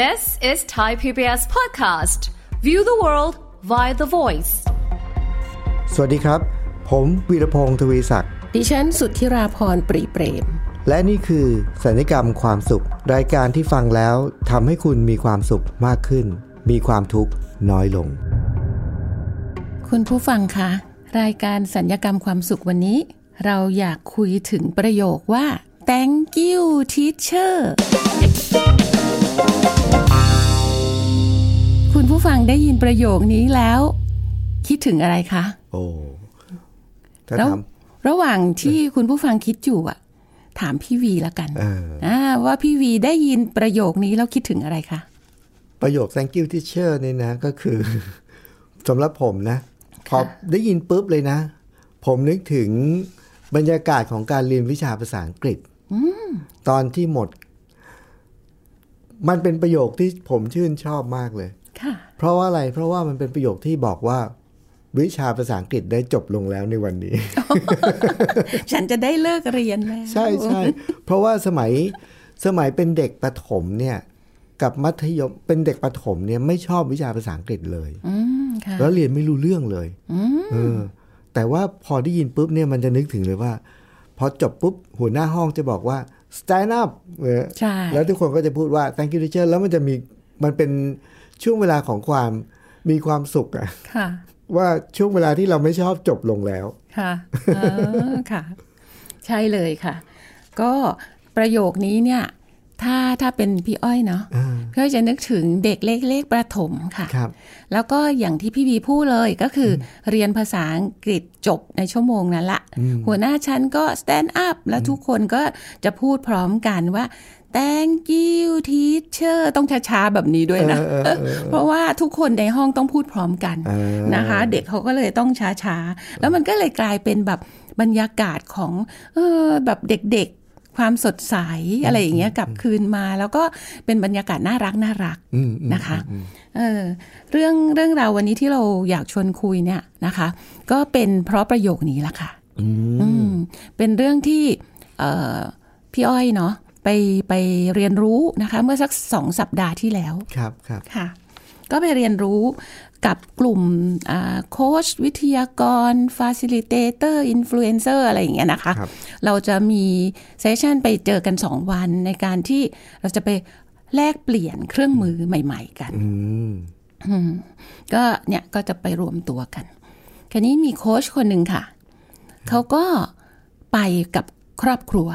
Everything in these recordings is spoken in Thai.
This is Thai PBS podcast. View the world via the voice. สวัสดีครับ ผมวีรพงศ์ทวีศักดิ์ ดิฉันสุทธิราพรปรีเปรม และนี่คือสัญญกรรมความสุข รายการที่ฟังแล้วทำให้คุณมีความสุขมากขึ้น มีความทุกข์น้อยลง คุณผู้ฟังคะ รายการสัญญกรรมความสุขวันนี้ เราอยากคุยถึงประโยคว่า thank you teacher ผู้ฟังได้ยินประโยคนี้แล้ว คิดถึงอะไรคะ โอ้ถ้าแล้วถามระหว่างที่คุณผู้ฟังคิดอยู่อะถามพี่วีละกันเอออ่าว่าพี่วีได้ยินประโยคนี้แล้วคิดถึงอะไรคะ ประโยค thank you teacher นี่นะ ก็คือสำหรับผมนะ พอได้ยินปุ๊บเลยนะ ผมนึกถึงบรรยากาศของการเรียนวิชาภาษาอังกฤษตอนที่หมด มันเป็นประโยคที่ผมชื่นชอบมากเลยค่ะ เพราะว่าอะไร เพราะว่ามันเป็นประโยคที่บอกว่า วิชาภาษาอังกฤษได้จบลงแล้วในวันนี้ ฉันจะได้เลิกเรียนแล้วใช่ใช่เพราะว่าสมัยสมัยเป็นเด็กประถมเนี่ย กับมัธยมเป็นเด็กประถมเนี่ยไม่ชอบวิชาภาษาอังกฤษเลยอืมค่ะแล้วเรียนไม่รู้เรื่องเลยเออ แต่ว่าพอได้ยินปุ๊บเนี่ยมันจะนึกถึงเลยว่าพอจบปุ๊บหัวหน้าห้องจะบอกว่า stand up เออใช่แล้วทุกคนก็จะพูดว่า thank you teacher แล้วมันจะมีมันเป็น ช่วงเวลาของความมีความสุขอะค่ะว่าช่วงเวลาที่เราไม่ชอบจบลงแล้ว ค่ะเออค่ะ ใช่เลยค่ะ ก็ประโยคนี้เนี่ย ถ้าถ้าเป็นพี่อ้อยเนาะก็จะนึกถึงเด็กเล็กๆประถมค่ะครับแล้วก็อย่างที่พี่วีพูดเลยก็คืออเรียนภาษาอังกฤษจบในชั่วโมงนั้นละ หัวหน้าชั้นก็ stand up แล้วทุกคนก็จะพูดพร้อมกันว่า thank you teacher ต้องช้าๆแบบนี้ด้วยนะ เพราะว่าทุกคนในห้องต้องพูดพร้อมกันเออนะคะ เด็กเขาก็เลยต้องช้าๆ แล้วมันก็เลยกลายเป็นแบบบรรยากาศของเออแบบเด็กๆ ความสดใสอะไรอย่างเงี้ยกลับคืนมา แล้วก็เป็นบรรยากาศน่ารักน่ารักอืมอืมนะคะเออเรื่องเรื่องราววันนี้ที่เราอยากชวนคุยเนี่ยนะคะ ก็เป็นเพราะประโยคนี้ละค่ะอืมเป็นเรื่องที่เอ่อพี่อ้อยเนาะ ไปไปเรียนรู้นะคะ เมื่อสักสองสัปดาห์ที่แล้ว ครับครับค่ะ ก็ไปเรียนรู้กับกลุ่มโค้ชวิทยากร facilitator influencer อะไรอย่างเงี้ยนะคะครับเราจะมีเซสชันไปเจอกัน 2 วันในการที่เราจะไปแลกเปลี่ยนเครื่องมือใหม่ ๆ กันอืมอืมก็เนี่ยก็จะไปรวมตัวกันคราวนี้มีโค้ชคนหนึ่งค่ะ เขาก็ไปกับครอบครัว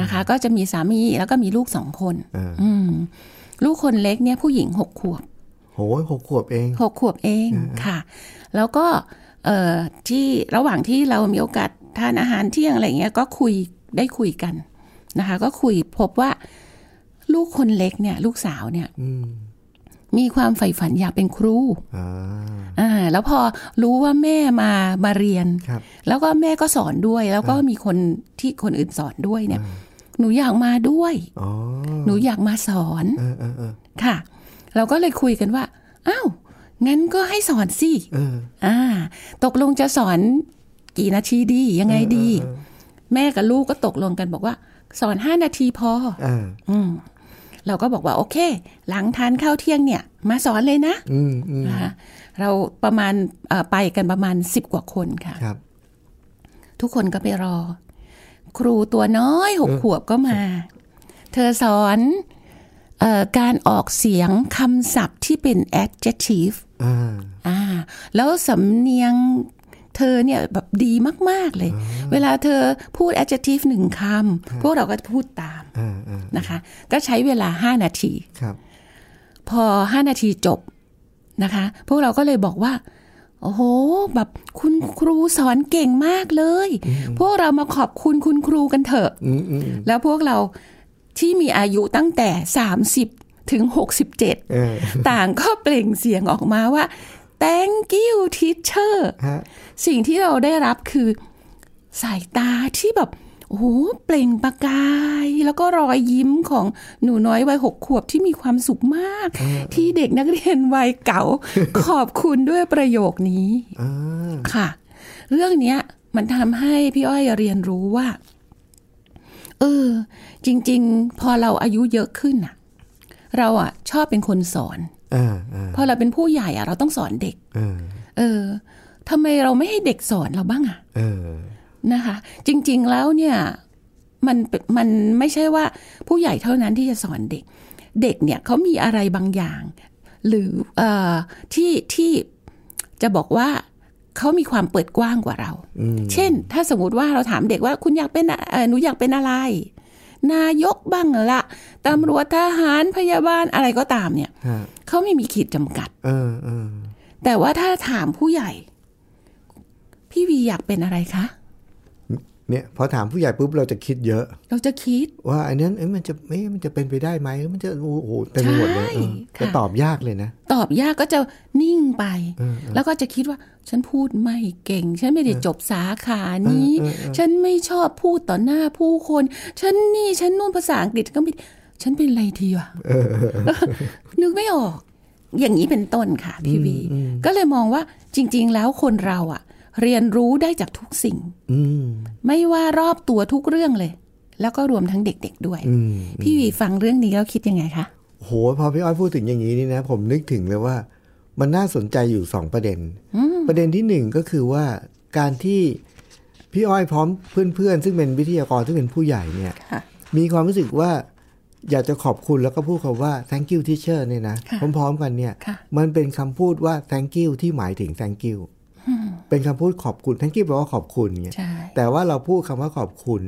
นะคะ ก็จะมีสามีแล้วก็มีลูกสองคนอ่าอืมลูกคนเล็กเนี่ยผู้หญิงหกขวบโหยหกขวบเองหกขวบเองค่ะ แล้วก็เอ่อที่ระหว่างที่เรามีโอกาสทานอาหารเที่ยงอะไรเงี้ยก็คุยได้คุยกันนะคะ ก็คุยพบว่าลูกคนเล็กเนี่ย ลูกสาวเนี่ยอื มมีความใฝ่ฝันอยากเป็นครูอ่าอ่าแล้วพอรู้ว่าแม่มามาเรียนครับแล้วก็แม่ก็สอนด้วย แล้วก็มีคนที่คนอื่นสอนด้วยเนี่ย หนูอยากมาด้วยอ๋อหนูอยากมาสอนเออเออเออค่ะ เราก็เลยคุยกันว่าอ้าวงั้นก็ให้สอนสิเอออ่า ตกลงจะสอนกี่นาทีดียังไงดี แม่กับลูกก็ตกลงกันบอกว่า สอนห้านาทีพออ่าอืม เราก็บอกว่าโอเค หลังทานข้าวเที่ยงเนี่ย มาสอนเลยนะอืมอืมนะคะเราประมาณเอ่อไปกันประมาณสิบกว่าคนค่ะครับทุกคนก็ไปรอ ครูตัวน้อยหกขวบก็มา เธอสอนเออการออกเสียงคำศัพท์ที่เป็น adjective อ่าอ่าแล้วสำเนียง เธอเนี่ยแบบดีมาก ๆ เลย เวลาเธอพูด adjective หนึ่งคำพวกเราก็จะพูดตามอ่าอ่านะคะ ก็ใช้เวลาห้านาทีครับพอห้านาทีจบนะคะ พวกเราก็เลยบอกว่า โอ้โห แบบคุณครูสอนเก่งมากเลย พวกเรามาขอบคุณคุณครูกันเถอะอืมอืมแล้วพวกเราที่มีอายุตั้งแต่30ถึงเออ67 ต่างก็เปล่งเสียงออกมาว่า thank you teacher ฮะสิ่งที่เราได้รับคือสายตาที่แบบโอ้โหเปล่งประกาย แล้วก็รอยยิ้มของหนูน้อยวัยหกขวบที่มีความสุขมาก ที่เด็กนักเรียนวัยเก่า ขอบคุณด้วยประโยคนี้อ่าค่ะ เรื่องเนี้ย มันทำให้พี่อ้อยเรียนรู้ว่า เออ จริง ๆ พอเราอายุเยอะขึ้นน่ะเราอะชอบเป็นคนสอนอ่าอ่า พอเราเป็นผู้ใหญ่อะเราต้องสอนเด็กเออเออทำไมเราไม่ให้เด็กสอนเราบ้างอะเออนะคะ จริง ๆแล้วเนี่ยมันเป็นมันไม่ใช่ว่าผู้ใหญ่เท่านั้นที่จะสอนเด็ก เด็กเนี่ยเขามีอะไรบางอย่าง หรือเอ่อที่ที่จะบอกว่าเขามีความเปิดกว้างกว่าเรา เช่น ถ้าสมมติว่าเราถามเด็กว่าคุณอยากเป็นอะเอ่อหนูอยากเป็นอะไร นายกบ้างละตำรวจทหารพยาบาลอะไรก็ตามเนี่ยฮะ เขาไม่มีขีดจำกัดเออเออแต่ว่าถ้าถามผู้ใหญ่ พี่วีอยากเป็นอะไรคะ เนี่ยพอถามผู้ใหญ่ปุ๊บเราจะคิดเยอะ เราจะคิด ว่าอันนั้นเอ้ยมันจะเอ้ยมันจะเป็นไปได้ไหมมันจะโอ้โหเต็มไปหมดเลยใช่เออค่ะจะตอบยากเลยนะ ตอบยากก็จะนิ่งไป แล้วก็จะคิดว่า ฉันพูดไม่เก่ง ฉันไม่ได้จบสาขานี้เออเออเออฉันไม่ชอบพูดต่อหน้าผู้คน ฉันนี่ฉันนู่นภาษาอังกฤษก็ไม่ ฉันเป็นอะไรทีวะนึกไม่ออก อย่างนี้เป็นต้นค่ะพี่วี ก็เลยมองว่าจริง ๆ แล้วคนเราอะเรียนรู้ได้จากทุกสิ่งอืมไม่ว่ารอบตัวทุกเรื่องเลย แล้วก็รวมทั้งเด็ก ๆ ด้วยอืมพี่วีฟังเรื่องนี้แล้วคิดยังไงคะโหพอพี่อ้อยพูดถึงอย่างนี้นี่นะ ผมนึกถึงเลยว่า มันน่าสนใจอยู่สองประเด็น ประเด็นที่หนึ่งก็คือว่าการที่พี่อ้อยพร้อมเพื่อนๆ ซึ่งเป็นวิทยากรซึ่งเป็นผู้ใหญ่เนี่ยค่ะมีความรู้สึกว่า อยากจะขอบคุณแล้วก็พูดคำว่า thank you teacher เนี่ยนะค่ะพร้อมๆกันเนี่ยค่ะมันเป็นคำพูดว่า thank you ที่หมายถึง thank you เป็นคำพูดขอบคุณ thank you แปลว่าขอบคุณเนี่ยใช่แต่ว่าเราพูดคำว่าขอบคุณ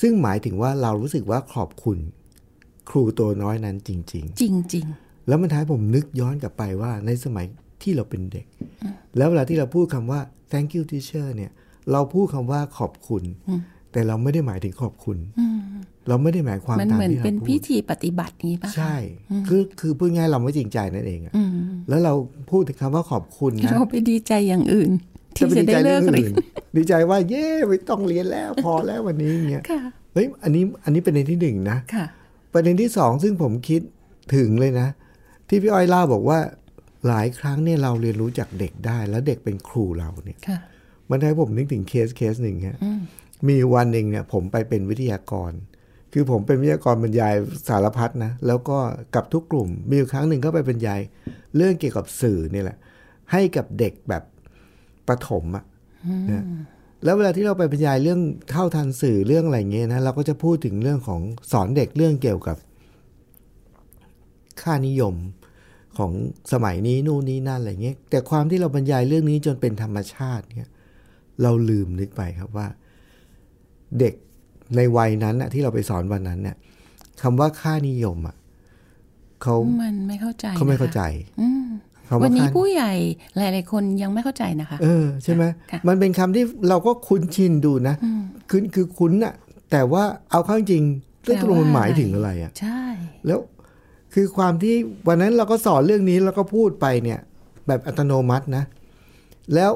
ซึ่งหมายถึงว่าเรารู้สึกว่าขอบคุณ ครูตัวน้อยนั้นจริงจริง ๆ แล้วมันท้ายผมนึกย้อนกลับไปว่าในสมัยที่เราเป็นเด็ก แล้วเวลาที่เราพูดคำว่า thank you teacher เนี่ย เราพูดคำว่าขอบคุณ แต่เราไม่ได้หมายถึงขอบคุณ เราไม่ได้หมายความๆมันตามเหมือนที่เราเป็นพูพิดธีปฏิบัตินี้ป่ะคะใช่ คือคือพูดง่ายๆเราไม่จริงใจนั่นเองอะแล้วเราพูดถึงคำว่าขอบคุณนะเราไปดีใจอย่างอื่น ที่ไปจะได้เลิกรื่องเรียอื่นนดีใจว่าเย้ไม่ต้องเรียนแล้วพอแล้ววันนี้อย่างเงี้ยค่ะเฮ้ยอันนี้อันนี้เป็นประเด็นที่หนึ่งนะค่ะประเด็นที่สองซึ่งผมคิดถึงเลยนะ ที่พี่อ้อยเล่าบอกว่า หลายครั้งเนี่ยเราเรียนรู้จากเด็กได้ แล้วเด็กเป็นครูเราเนี่ยค่ะมันทำให้ผมนึกถึงเคสเคสหนึ่งฮะ มีวันหนึ่งเนี่ยผมไปเป็นวิทยากร คือผมเป็นวิทยากรบรรยายสารพัดนะ แล้วก็กับทุกกลุ่ม มีอยู่ครั้งหนึ่งก็ไปบรรยาย เรื่องเกี่ยวกับสื่อเนี่ยแหละ ให้กับเด็กแบบประถมอะนะแล้วเวลาที่เราไปบรรยายเรื่องเท่าทันสื่อเรื่องอะไรเงี้ยนะเราก็จะพูดถึงเรื่องของสอนเด็กเรื่องเกี่ยวกับ ค่านิยมของสมัยนี้นู่นนี่นั่นอะไรเงี้ยแต่ความที่เราบรรยายเรื่องนี้จนเป็นธรรมชาติเนี่ยเราลืมนึกไปครับว่า เด็กในวัยนั้นน่ะที่เราไปสอนวันนั้นเนี่ยคำว่าค่านิยมอะเขามันไม่เข้าใจเขาไม่เข้านะคะใจคำวันว่านี้ค่าผู้ใหญ่หลาย ๆ คนยังไม่เข้าใจนะคะ เออใช่ไหมค่ะมันเป็นคำที่เราก็คุ้นชินดูนะคือคือคุ้นอะแต่ว่าเอาเข้าจริงเรื่องตรงมันหมายถึงอะไรอะใช่ แล้วคือความที่วันนั้นเราก็สอนเรื่องนี้แล้วก็พูดไปเนี่ย แบบอัตโนมัตินะ แล้ว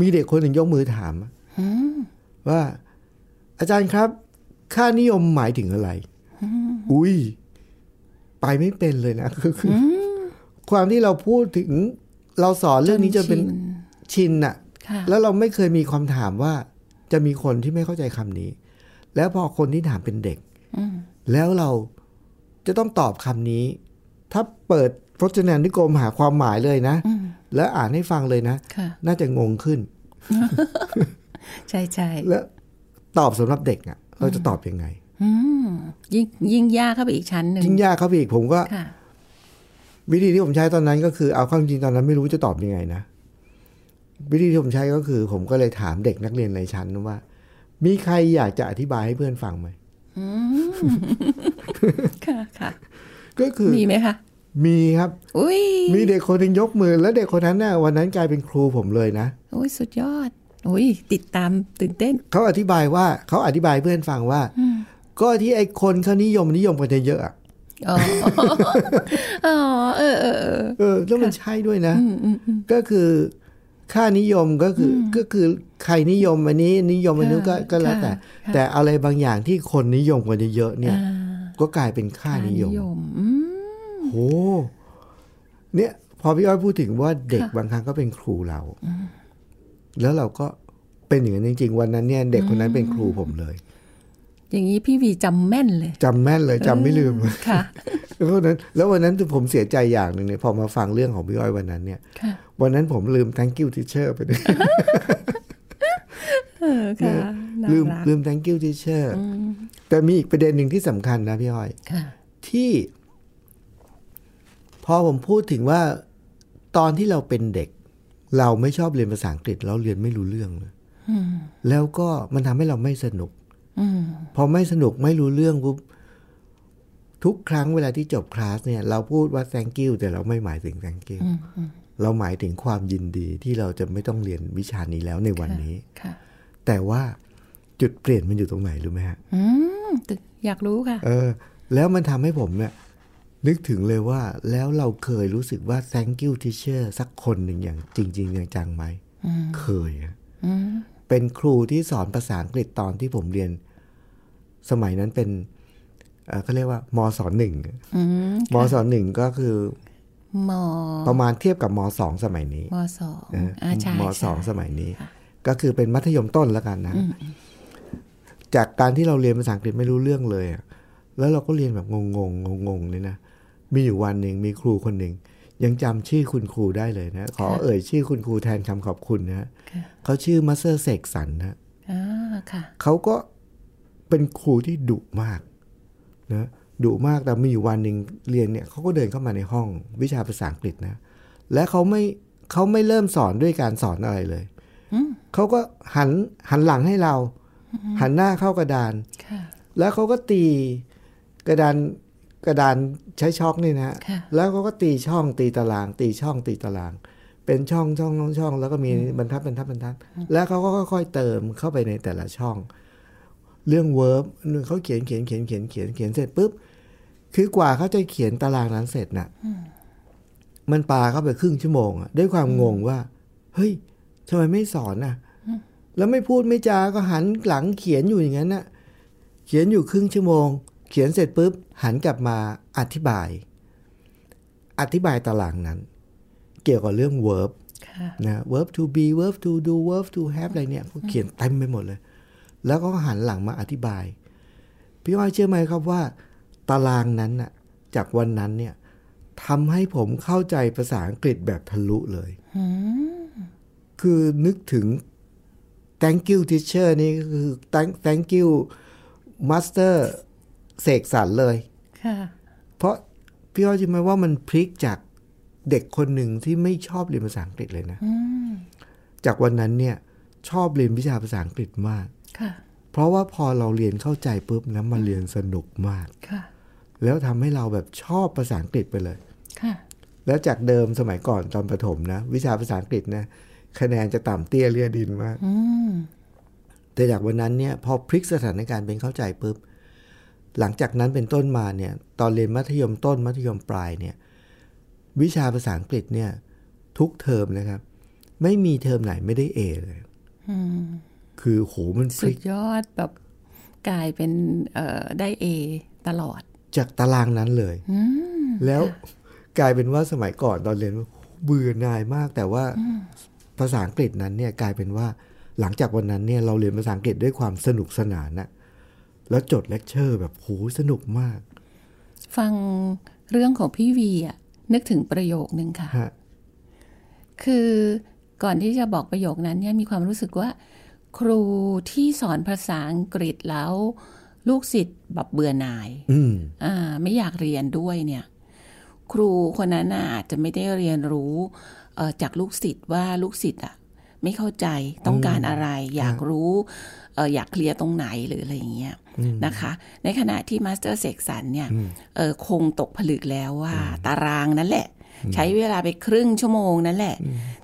มีเด็กคนหนึ่งยกมือถามว่า อาจารย์ครับ ค่านิยมหมายถึงอะไร อุ้ยไปไม่เป็นเลยนะคือคืออความที่เราพูดถึงเราสอนเรื่องนี้จนเป็นชินอะค่ะแล้วเราไม่เคยมีคำถามว่า จะมีคนที่ไม่เข้าใจคำนี้ แล้วพอคนที่ถามเป็นเด็กแล้วเราจะต้องตอบคำนี้ ถ้าเปิดพจนานุกรมหาความหมายเลยนะ แล้วอ่านให้ฟังเลยนะค่ะน่าจะงงขึ้น ใช่ใช่แล้ว ตอบสำหรับเด็กอะ่ะเราจะตอบยังไงอืมยิ่งยิ่งยากเข้าไปอีกชั้นหนึ่งยิ่งยากเข้าไปอีกผมก็ค่ะวิธีที่ผมใช้ตอนนั้นก็คือเอาความจริงตอนนั้นไม่รู้จะตอบยังไงนะวิธีที่ผมใช้ก็คือ ผมก็เลยถามเด็กนักเรียนในชั้นว่า มีใครอยากจะอธิบายให้เพื่อนฟังไหมค่ะค่ะก็คือมีไหมคะมีครับอุ้ยมีเด็กคนหนึงยกมือ แล้วเด็กคนนั้นน่ะวันนั้นกลายเป็นครูผมเลยนะอุ้ยสุดยอด อุ้ยติดตามตื่นเต้น เขาอธิบายว่าเขาอธิบายให้เพื่อนฟังว่า ก็ที่ไอ้คนเขานิยมนิยมกันเยอะๆอะอ๋ออ๋อเออเออเออเออแล้วมันใช่ด้วยนะ ก็คือค่านิยมก็คือก็คือใครนิยมอันนี้นิยมอันนู้นก็ค่ะก็แล้วแต่ค่ะแต่อะไรบางอย่างที่คนนิยมกันเยอะๆเนี่ยอ่าก็กลายเป็นค่านิยมอืมโหเนี่ย พอพี่อ้อยพูดถึงว่าเด็กค่ะบางครั้งก็เป็นครูเรา แล้วเราก็เป็นอย่างนั้นจริง ๆ วันนั้นเนี่ยเด็กคนนั้นเป็นครูผมเลย อย่างนี้พี่วีจำแม่นเลยจำแม่นเลยจำไม่ลืมเลยค่ะเอแล้ววันนั้นแล้ววันนั้นผมเสียใจอย่างหนึ่งเนี่ยพอมาฟังเรื่องของพี่อ้อยวันนั้นเนี่ยค่ะวันนั้นผมลืม thank you teacher ไปด้วยเออค่ะน่าลืมรักลืม thank you teacher แต่มีอีกประเด็นหนึ่งที่สำคัญนะพี่อ้อยค่ะที่ พอผมพูดถึงว่าตอนที่เราเป็นเด็ก เราไม่ชอบเรียนภาษาอังกฤษเราเรียนไม่รู้เรื่องเลยแล้วก็มันทำให้เราไม่สนุกอืมพอไม่สนุกไม่รู้เรื่องปุ๊บทุกครั้งเวลาที่จบคลาสเนี่ย เราพูดว่า thank you แต่เราไม่หมายถึง thank you เราหมายถึงความยินดีที่เราจะไม่ต้องเรียนวิชานี้แล้วในวันนี้ค่ะแต่ว่าจุดเปลี่ยนมันอยู่ตรงไหนรู้ไหมฮะอืมตึกอยากรู้ค่ะ เออ แล้วมันทำให้ผมเนี่ย นึกถึงเลยว่าแล้วเราเคยรู้สึกว่า thank you teacher สักคนหนึ่งอย่างจริงๆจังๆไหม เคยอะเป็นครูที่สอนภาษาอังกฤษตอนที่ผมเรียน สมัยนั้นเป็นเอ่อเขาเรียกว่ามศหนึ่งมศหนึ่งก็คือมประมาณเทียบกับมสองสมัยนี้มสองเอออ่าใช่มสองใช่สมัยนี้ ก็คือเป็นมัธยมต้นแล้วกันนะ จากการที่เราเรียนภาษาอังกฤษไม่รู้เรื่องเลยอะแล้วเราก็เรียนแบบงงงงงๆเลยนะ มีอยู่วันหนึ่งมีครูคนหนึ่ง ยังจำชื่อคุณครูได้เลยนะ ขอเอ่ยชื่อคุณครูแทนคำขอบคุณนะฮะเขาชื่อมาสเตอร์เสกสรรนะอ่าค่ะเขาก็เป็นครูที่ดุมากนะดุมากแต่มีอยู่วันหนึ่งเรียนเนี่ยเขาก็เดินเข้ามาในห้องวิชาภาษาอังกฤษนะ และเขาไม่เขาไม่เริ่มสอนด้วยการสอนอะไรเลยเขาก็หันหันหลังให้เรา หันหน้าเข้ากระดานค่ะแล้วเขาก็ตีกระดาน กระดานใช้ช็อกนี่นะค่ะแล้วเขาก็ตีช่องตีตาราง ตีช่องตีตาราง เป็นช่องช่องช่องช่อง แล้วก็มีบรรทัดบรรทัดบรรทัด แล้วเขาก็ค่อยๆเติมเข้าไปในแต่ละช่อง เรื่องเวิร์บเขาเขียนเขียนเขียนเขียนเขียนเขียนเสร็จปุ๊บคือกว่าเขาจะเขียนตารางนั้นเสร็จน่ะมันปาเข้าไปครึ่งชั่วโมงอะด้วยความงงว่า เฮ้ยทำไมไม่สอนน่ะ แล้วไม่พูดไม่จาก็หันหลังเขียนอยู่อย่างนั้นน่ะ เขียนอยู่ครึ่งชั่วโมงเขียนเสร็จปุ๊บหันกลับมาอธิบาย อธิบายตารางนั้น เกี่ยวกับเรื่อง verb ค่ะนะ verb to be verb to do verb to have อะไรเนี่ยเขาเขียนเต็มไปหมดเลย แล้วก็หันหลังมาอธิบาย พี่ว่าเชื่อไหมครับว่า ตารางนั้นน่ะจากวันนั้นเนี่ยทำให้ผมเข้าใจภาษาอังกฤษแบบทะลุเลย คือนึกถึง thank you teacher นี่ก็คือ thank thank you master เสกสรรเลยค่ะเพราะพี่อ้อยจริงไหมว่ามันพลิกจากเด็กคนหนึ่งที่ไม่ชอบเรียนภาษาอังกฤษเลยนะจากวันนั้นเนี่ย ชอบเรียนวิชาภาษาอังกฤษมากค่ะเพราะว่าพอเราเรียนเข้าใจปุ๊บแล้วมาเรียนสนุกมากค่ะแล้วทำให้เราแบบชอบภาษาอังกฤษไปเลยค่ะแล้วจากเดิมสมัยก่อนตอนประถมนะ วิชาภาษาอังกฤษนะคะแนนจะต่ำเตี้ยเลียดินมากอืมแต่จากวันนั้นเนี่ย พอพลิกสถานการณ์เป็นเข้าใจปุ๊บ หลังจากนั้นเป็นต้นมาเนี่ยตอนเรียนมัธยมต้นมัธยมปลายเนี่ยวิชาภาษาอังกฤษเนี่ยทุกเทอมนะครับ ไม่มีเทอมไหนไม่ได้เอเลยคือโหมันพสุลิดกยอดแบบกลายเป็นเอ่อได้เอตลอด จากตารางนั้นเลยแล้วกลายเป็นว่าสมัยก่อนตอนเรียนเบื่อหน่ายมาก แต่ว่าภาษาอังกฤษนั้นเนี่ยกลายเป็นว่าหลังจากวันนั้นเนี่ยเราเรียนภาษาอังกฤษด้วยความสนุกสนานนะ แล้วจดเลคเชอร์แบบโหสนุกมาก ฟังเรื่องของพี่วีอะนึกถึงประโยคนึงค่ะฮะคือก่อนที่จะบอกประโยคนั้นเนี่ยมีความรู้สึกว่า ครูที่สอนภาษาอังกฤษแล้ว ลูกศิษย์แบบเบื่อหน่ายอืมอ่าไม่อยากเรียนด้วยเนี่ย ครูคนนั้นน่ะอาจจะไม่ได้เรียนรู้เอ่อจากลูกศิษย์ว่าลูกศิษย์อะไม่เข้าใจต้องการอะไร อยากรู้เอ่ออยากเคลียร์ตรงไหนหรืออะไรอย่างเงี้ยนะคะ ในขณะที่มาสเตอร์เสกสรรเนี่ยเออคงตกผลึกแล้วว่าตารางนั่นแหละ ใช้เวลาไปครึ่งชั่วโมงนั่นแหละ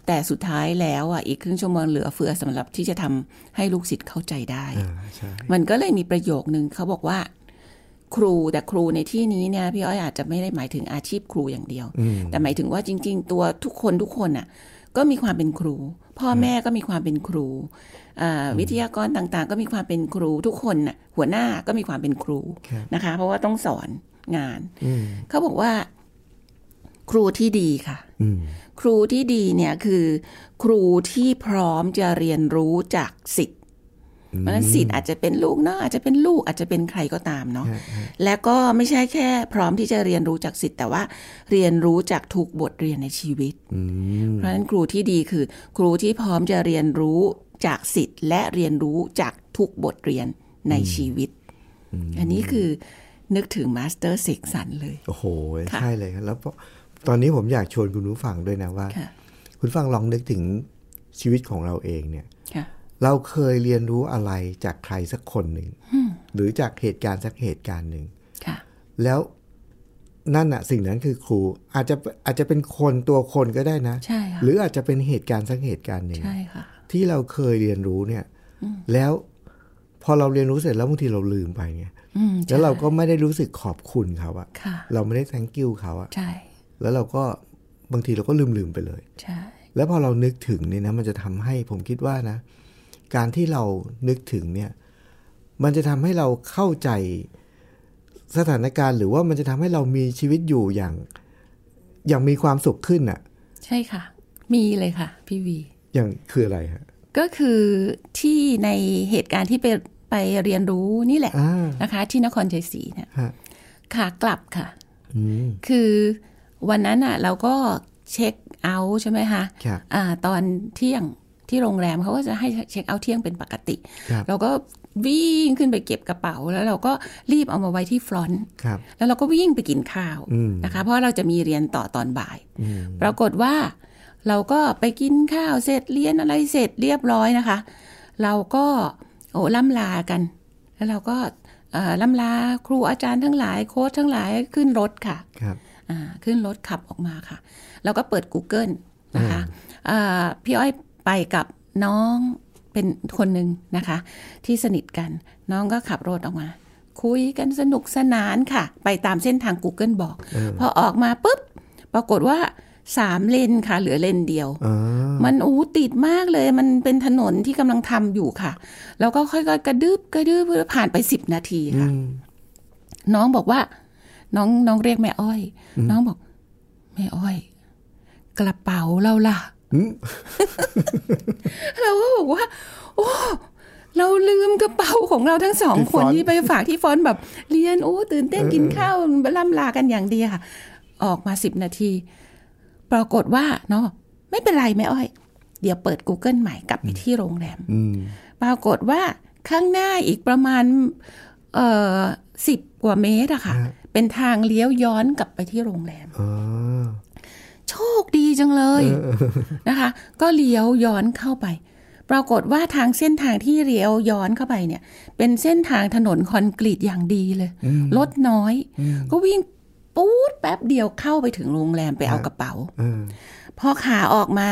แต่สุดท้ายแล้วอะอีกครึ่งชั่วโมงเหลือเฟือสำหรับที่จะทำให้ลูกศิษย์เข้าใจได้อ่าใช่มันก็เลยมีประโยคนึงเขาบอกว่าครูแต่ครูในที่นี้เนี่ยพี่อ้อยอาจจะไม่ได้หมายถึงอาชีพครูอย่างเดียว แต่หมายถึงว่าจริง ๆ ตัวทุกคนทุกคนน่ะก็มีความเป็นครู พ่อแม่ก็มีความเป็นครูอ่า วิทยากรต่างๆ ก็มีความเป็นครูทุกคนน่ะหัวหน้าก็มีความเป็นครูนะคะ เพราะว่าต้องสอนงาน เขาบอกว่า ครูที่ดีค่ะครูที่ดีเนี่ยคือ ครูที่พร้อมจะเรียนรู้จากสิทธิ์เพราะฉะนั้นสิทธิ์อาจจะเป็นลูกเนาะอาจจะเป็นลูกอาจจะเป็นใครก็ตามเนาะและก็ไม่ใช่แค่ พร้อมที่จะเรียนรู้จากศิษย์แต่ว่าเรียนรู้จากทุกบทเรียนในชีวิตเพราะฉะนั้นครูที่ดีคือ ครูที่พร้อมจะเรียนรู้ จากศิษย์และเรียนรู้จากทุกบทเรียนในชีวิต อันนี้คือนึกถึงมาสเตอร์เสกสรรเลย โอ้โห ใช่เลยครับ แล้วตอนนี้ผมอยากชวนคุณผู้ฟังด้วยนะว่าค่ะคุณฟังลองนึกถึงชีวิตของเราเองเนี่ยค่ะเราเคยเรียนรู้อะไรจากใครสักคนหนึ่ง หรือจากเหตุการณ์สักเหตุการณ์หนึ่งค่ะแล้วนั่นอะสิ่งนั้นคือครูอาจจะอาจจะเป็นคนตัวคนก็ได้นะใช่ค่ะหรืออาจจะเป็นเหตุการณ์สักเหตุการณ์หนึ่งใช่ค่ะ ที่เราเคยเรียนรู้เนี่ย แล้วพอเราเรียนรู้เสร็จแล้วบางทีเราลืมไปไงอืมแล้วเราก็ไม่ได้รู้สึกขอบคุณเขาอะค่ะเราไม่ได้ thank you เขาอะใช่แล้วเราก็บางทีเราก็ลืมลืมๆไปเลยใช่แล้วพอเรานึกถึงเนี่ยนะมันจะทำให้ผมคิดว่านะ การที่เรานึกถึงเนี่ย มันจะทำให้เราเข้าใจสถานการณ์ หรือว่ามันจะทำให้เรามีชีวิตอยู่อย่าง อย่างมีความสุขขึ้นอะใช่ค่ะ มีเลยค่ะ พี่วี อย่างคืออะไรฮะก็คือที่ในเหตุการณ์ที่ไปไปเรียนรู้นี่แหละอ่านะคะ ที่นครชัยศรีเนี่ยฮะขากลับค่ะอืมคือวันนั้นอะ เราก็เช็คเอาท์ใช่ไหมคะครับอ่าตอนเที่ยงที่โรงแรมเขาก็จะให้เช็คเอาท์เที่ยงเป็นปกติครับเราก็วิ่งขึ้นไปเก็บกระเป๋า แล้วเราก็รีบเอามาไว้ที่ฟรอนต์ครับแล้วเราก็วิ่งไปกินข้าวอืมนะคะ เพราะเราจะมีเรียนต่อตอนบ่ายอืมปรากฏว่า เราก็ไปกินข้าวเสร็จเรียนอะไรเสร็จเรียบร้อยนะคะ เราก็โอ้ล่ำลากัน แล้วเราก็เอ่อล่ำลาครูอาจารย์ทั้งหลายโค้ชทั้งหลายขึ้นรถค่ะครับอ่าขึ้นรถขับออกมาค่ะ แล้วก็เปิด Google นะคะอ่าพี่อ้อยไปกับน้องเป็นคนหนึ่งนะคะ ที่สนิทกัน น้องก็ขับรถออกมา คุยกันสนุกสนานค่ะ ไปตามเส้นทาง Google บอก พอออกมาปุ๊บ ปรากฏว่า สามเลนค่ะ เหลือเลนเดียวอ่ามันอู้ติดมากเลย มันเป็นถนนที่กำลังทำอยู่ค่ะ แล้วก็ค่อยๆ กระดึบกระดึบผ่านไปสิบนาทีค่ะ น้องบอกว่า น้องน้องเรียกแม่อ้อย น้องบอก แม่อ้อย กระเป๋าเราล่ะเราก็บอกว่า โอ้เราลืมกระเป๋าของเราทั้งสองที่คนฟอนต์ที่ไปฝากที่ฟอนต์แบบ เรียนโอ้ตื่นเต้นกินข้าวล่ำลากันอย่างเดียวค่ะ ออกมาสิบนาที ปรากฏว่าเนาะไม่เป็นไรแม่อ้อย เดี๋ยวเปิด Google ใหม่กลับไปที่โรงแรมอืมปรากฏว่าข้างหน้าอีกประมาณเอ่อสิบกว่าเมตรอะค่ะฮะเป็นทางเลี้ยวย้อนกลับไปที่โรงแรมอ๋อโชคดีจังเลยนะคะ ก็เลี้ยวย้อนเข้าไป ปรากฏว่าทางเส้นทางที่เลี้ยวย้อนเข้าไปเนี่ย เป็นเส้นทางถนนคอนกรีตอย่างดีเลยรถน้อย ก็วิ่ง ปู๊ดแป๊บเดียวเข้าไปถึงโรงแรมไปเอากระเป๋าเออพอขาออกมา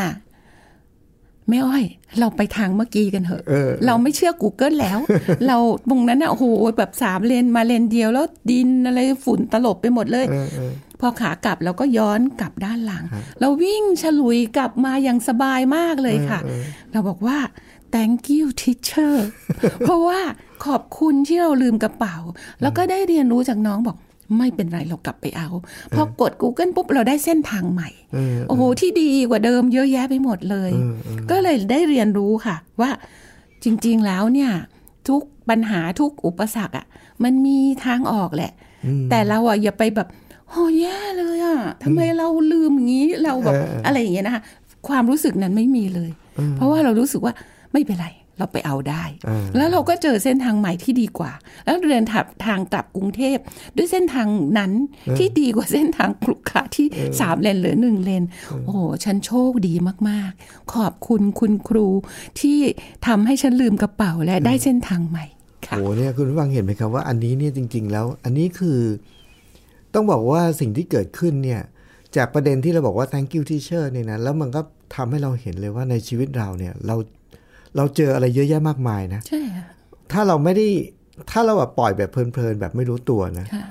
แม่อ้อย เราไปทางเมื่อกี้กันเถอะเออเราไม่เชื่อ Google แล้ว เราตรงนั้นอะโอ้โหแบบสามเลนมาเลนเดียวแล้วดินอะไรฝุ่นตลบไปหมดเลยเออเออพอขากลับเราก็ย้อนกลับด้านหลัง เราวิ่งฉลุยกลับมาอย่างสบายมากเลยค่ะ เราบอกว่า thank you teacher เพราะว่าขอบคุณที่เราลืมกระเป๋า แล้วก็ได้เรียนรู้จากน้องบอก ไม่เป็นไรเรากลับไปเอาพอกด Google ปุ๊บเราได้เส้นทางใหม่เออโอ้โหที่ดีกว่าเดิมเยอะแยะไปหมดเลย ก็เลยได้เรียนรู้ค่ะ ว่าจริงๆแล้วเนี่ย ทุกปัญหาทุกอุปสรรคอะ มันมีทางออกแหละ แต่เราอะอย่าไปแบบโอ้แย่เลยอะทำไมเราลืมอย่างนี้เราแบบเออเออออะไรอย่างเงี้ยนะคะความรู้สึกนั้นไม่มีเลย เพราะว่าเรารู้สึกว่าไม่เป็นไร เราไปเอาได้เออแล้วเราก็เจอเส้นทางใหม่ที่ดีกว่า แล้วเดินถับทางกลับกรุงเทพด้วยเส้นทางนั้นที่ดีกว่าเส้นทางครุขระที่สามเลนเหลือหนึ่งเลน โอ้โหฉันโชคดีมากๆ ขอบคุณคุณครูที่ทำให้ฉันลืมกระเป๋าและได้เส้นทางใหม่ค่ะโอ้เนี่ยคุณผู้ฟังเห็นไหมครับว่าอันนี้เนี่ยจริง ๆ แล้ว อันนี้คือต้องบอกว่าสิ่งที่เกิดขึ้นเนี่ยจากประเด็นที่เราบอกว่า thank you teacher เนี่ยนะแล้วมันก็ทำให้เราเห็นเลยว่าในชีวิตเราเนี่ย เรา เราเจออะไรเยอะแยะมากมายนะใช่ค่ะถ้าเราไม่ได้ถ้าเราแบบปล่อยแบบเพลินๆแบบไม่รู้ตัวนะค่ะ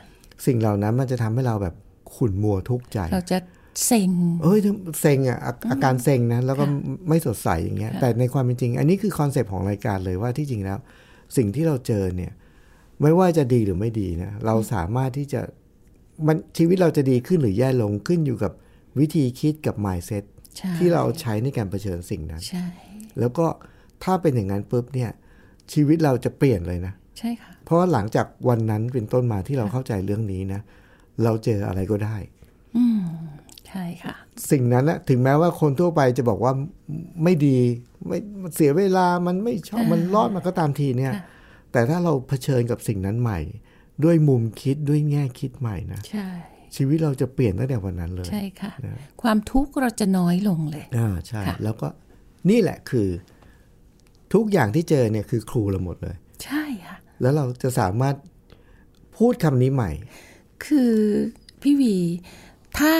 สิ่งเหล่านั้นมันจะทำให้เราแบบขุ่นมัวทุกข์ใจ เราจะเซ็งเอ้ยเซ็งอะอาอาการเซ็งนะแล้วก็ไม่สดใสอย่างเงี้ย แต่ในความเป็นจริง อันนี้คือคอนเซปต์ของรายการเลยว่าที่จริงแล้ว สิ่งที่เราเจอเนี่ย ไม่ว่าจะดีหรือไม่ดีนะเราสามารถที่จะมันชีวิตเราจะดีขึ้นหรือแย่ลงขึ้นอยู่กับวิธีคิดกับ mindset ใช่ที่เราใช้ในการเผชิญสิ่งนั้นใช่แล้วก็ ถ้าเป็นอย่างนั้นปุ๊บเนี่ย ชีวิตเราจะเปลี่ยนเลยนะ ใช่ค่ะ เพราะว่าหลังจากวันนั้นเป็นต้นมาที่เราเข้าใจเรื่องนี้นะ เราเจออะไรก็ได้ใช่ค่ะ สิ่งนั้นนะถึงแม้ว่าคนทั่วไปจะบอกว่าไม่ดีไม่มันเสียเวลามันไม่ชอบมันรอดมาก็ตามทีเนี่ย แต่ถ้าเราเผชิญกับสิ่งนั้นใหม่ ด้วยมุมคิดด้วยแง่คิดใหม่นะใช่ชีวิตเราจะเปลี่ยนตั้งแต่วันนั้นเลย ใช่ค่ะนะความทุกข์เราจะน้อยลงเลยอ่าใช่ค่ะแล้วก็นี่แหละคือ ทุกอย่างที่เจอเนี่ยคือครูเราหมดเลย ใช่ค่ะแล้วเราจะสามารถพูดคำนี้ใหม่ คือพี่วี ถ้า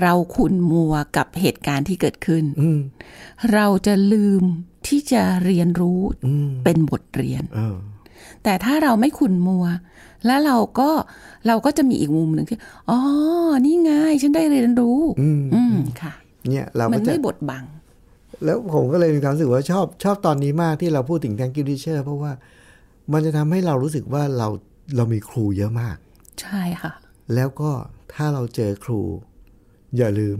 เราขุนมัวกับเหตุการณ์ที่เกิดขึ้นอืมเราจะลืมที่จะเรียนรู้เป็นบทเรียนเออแต่ถ้าเราไม่ขุนมัว แล้วเราก็เราก็จะมีอีกมุมหนึ่งที่อ๋อ นี่ไง ฉันได้เรียนรู้ อืมค่ะ เนี่ย เรามัก็นจะไม่บดบัง แล้วผมก็เลยมีความรู้สึกว่าชอบชอบตอนนี้มากที่เราพูดถึง thank you teacher เพราะว่ามันจะทำให้เรารู้สึกว่าเราเรามีครูเยอะมาก ใช่ค่ะ แล้วก็ถ้าเราเจอครู อย่าลืม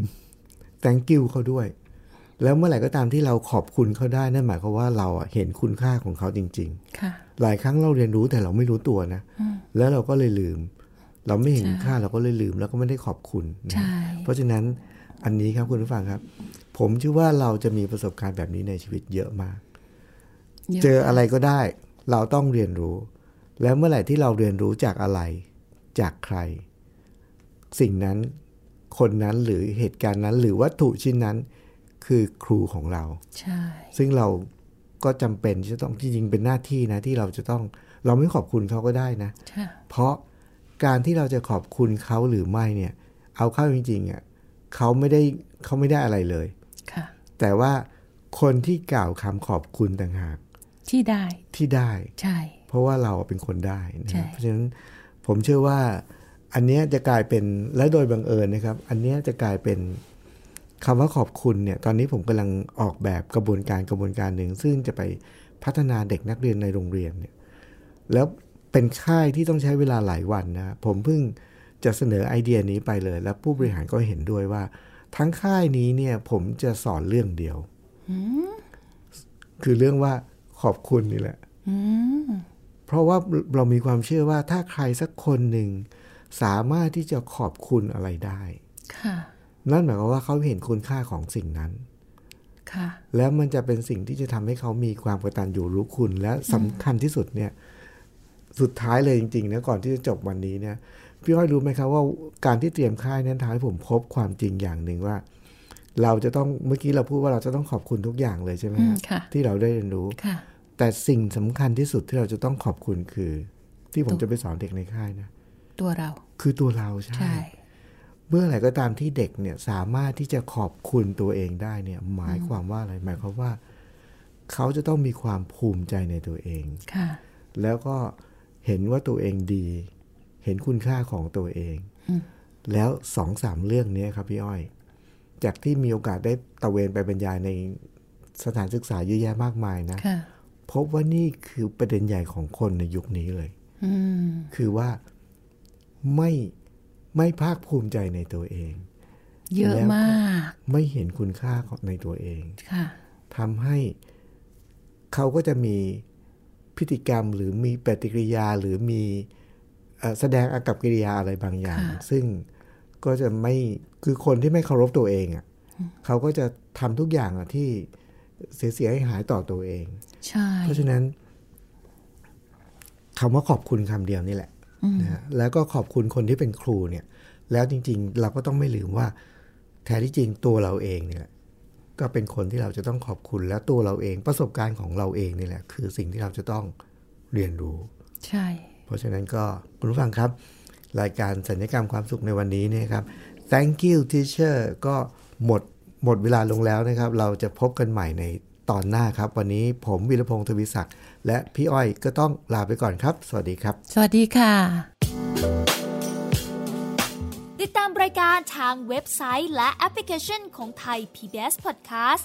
thank you เขาด้วย แล้วเมื่อไหร่ก็ตามที่เราขอบคุณเขาได้นั่นหมายความว่าเราอะเห็นคุณค่าของเขาจริงค่ะๆหลายครั้งเราเรียนรู้แต่เราไม่รู้ตัวนะ แล้วเราก็เลยลืม เราไม่เห็นคุณค่าเราก็เลยลืม แล้วก็ไม่ได้ขอบคุณนะใช่เพราะฉะนั้นอันนี้ครับคุณผู้ฟังครับ ผมเชื่อว่าเราจะมีประสบการณ์แบบนี้ในชีวิตเยอะมากเยอะเจออะไรก็ได้ เราต้องเรียนรู้ แล้วเมื่อไหร่ที่เราเรียนรู้จากอะไร จากใคร สิ่งนั้น คนนั้นหรือเหตุการณ์นั้น หรือวัตถุชิ้นนั้น คือครูของเรา ใช่ ซึ่งเราก็จำเป็นที่จะต้องจริงๆเป็นหน้าที่นะ ที่เราจะต้องเราไม่ขอบคุณเขาก็ได้นะใช่เพราะการที่เราจะขอบคุณเขาหรือไม่เนี่ย เอาเข้าจริงๆอะเขาไม่ได้เขาไม่ได้อะไรเลยค่ะ แต่ว่าคนที่กล่าวคำขอบคุณต่างหาก ที่ได้ที่ได้ใช่ เพราะว่าเราเป็นคนได้นะใช่เพราะฉะนั้นผมเชื่อว่า อันเนี้ยจะกลายเป็นและโดยบังเอิญนะครับ อันเนี้ยจะกลายเป็นคำว่าขอบคุณเนี่ย ตอนนี้ผมกำลังออกแบบกระบวนการกระบวนการหนึ่ง ซึ่งจะไปพัฒนาเด็กนักเรียนในโรงเรียนเนี่ย แล้วเป็นค่ายที่ต้องใช้เวลาหลายวันนะผมเพิ่งจะเสนอไอเดียนี้ไปเลย แล้วผู้บริหารก็เห็นด้วยว่า ทั้งค่ายนี้เนี่ยผมจะสอนเรื่องเดียว คือเรื่องว่าขอบคุณนี่แหละเพราะว่าเรามีความเชื่อว่าถ้าใครสักคนหนึ่งสามารถที่จะขอบคุณอะไรได้ค่ะนั่นหมายความว่าเขาเห็นคุณค่าของสิ่งนั้นค่ะแล้วมันจะเป็นสิ่งที่จะทำให้เขามีความกตัญญูรู้คุณ และสำคัญที่สุดเนี่ย สุดท้ายเลยจริงๆนะก่อนที่จะจบวันนี้เนี่ย พี่อ้อยรู้ไหมครับว่าการที่เตรียมค่ายนั้นทำให้ผมพบความจริงอย่างหนึ่งว่า เราจะต้องเมื่อกี้เราพูดว่าเราจะต้องขอบคุณทุกอย่างเลยใช่ไหมอืฮะมค่ะที่เราได้เรียนรู้ค่ะแต่สิ่งสำคัญที่สุดที่เราจะต้องขอบคุณคือ ที่ผมจะไปสอนเด็กในค่ายนะตัวเรา คือตัวเราใช่ใช่เมื่อไหร่ก็ตามที่เด็กเนี่ยสามารถที่จะขอบคุณตัวเองได้เนี่ย หมายความว่าอะไรหมายความว่า เขาจะต้องมีความภูมิใจในตัวเองค่ะ แล้วก็เห็นว่าตัวเองดี เห็นคุณค่าของตัวเอง แล้วสองสามเรื่องเนี้ยครับพี่อ้อย จากที่มีโอกาสได้ตะเวนไปบรรยายในสถานศึกษาเยอะแยะมากมายนะค่ะพบว่านี่คือประเด็นใหญ่ของคนในยุคนี้เลยอืมคือว่าไม่ไม่ภาคภูมิใจในตัวเอง เยอะแล้วก็มาก ไม่เห็นคุณค่าของในตัวเองค่ะทำให้เขาก็จะมีพฤติกรรมหรือมีปฏิกิริยาหรือมีเอ่อ แสดงอากับกิริยาอะไรบางอย่างค่ะซึ่งก็จะไม่คือคนที่ไม่เคารพตัวเองอะ่ะเขาก็จะทำทุกอย่างอะที่เสียเสียหายๆต่อตัวเองใช่เพราะฉะนั้นคำว่าขอบคุณคำเดียวนี่แหละนะฮะแล้วก็ขอบคุณคนที่เป็นครูเนี่ย แล้วจริง ๆ เราก็ต้องไม่ลืมว่า แท้ที่จริงตัวเราเองเนี่ย ก็เป็นคนที่เราจะต้องขอบคุณและตัวเราเองประสบการณ์ของเราเองนี่แหละ คือสิ่งที่เราจะต้องเรียนรู้ ใช่เพ ราะฉะนั้นก็คุณผู้ฟังครับ รายการสัญญกรรมความสุขในวันนี้เนี่ยครับ thank you teacher ก็หมดหมดเวลาลงแล้วนะครับ เราจะพบกันใหม่ในตอนหน้าครับ วันนี้ผมวิรพงศ์ทวิศักดิ์และพี่อ้อยก็ต้องลาไปก่อนครับ สวัสดีครับ สวัสดีค่ะ ติดตามรายการทางเว็บไซต์และแอปพลิเคชันของไทย PBS Podcast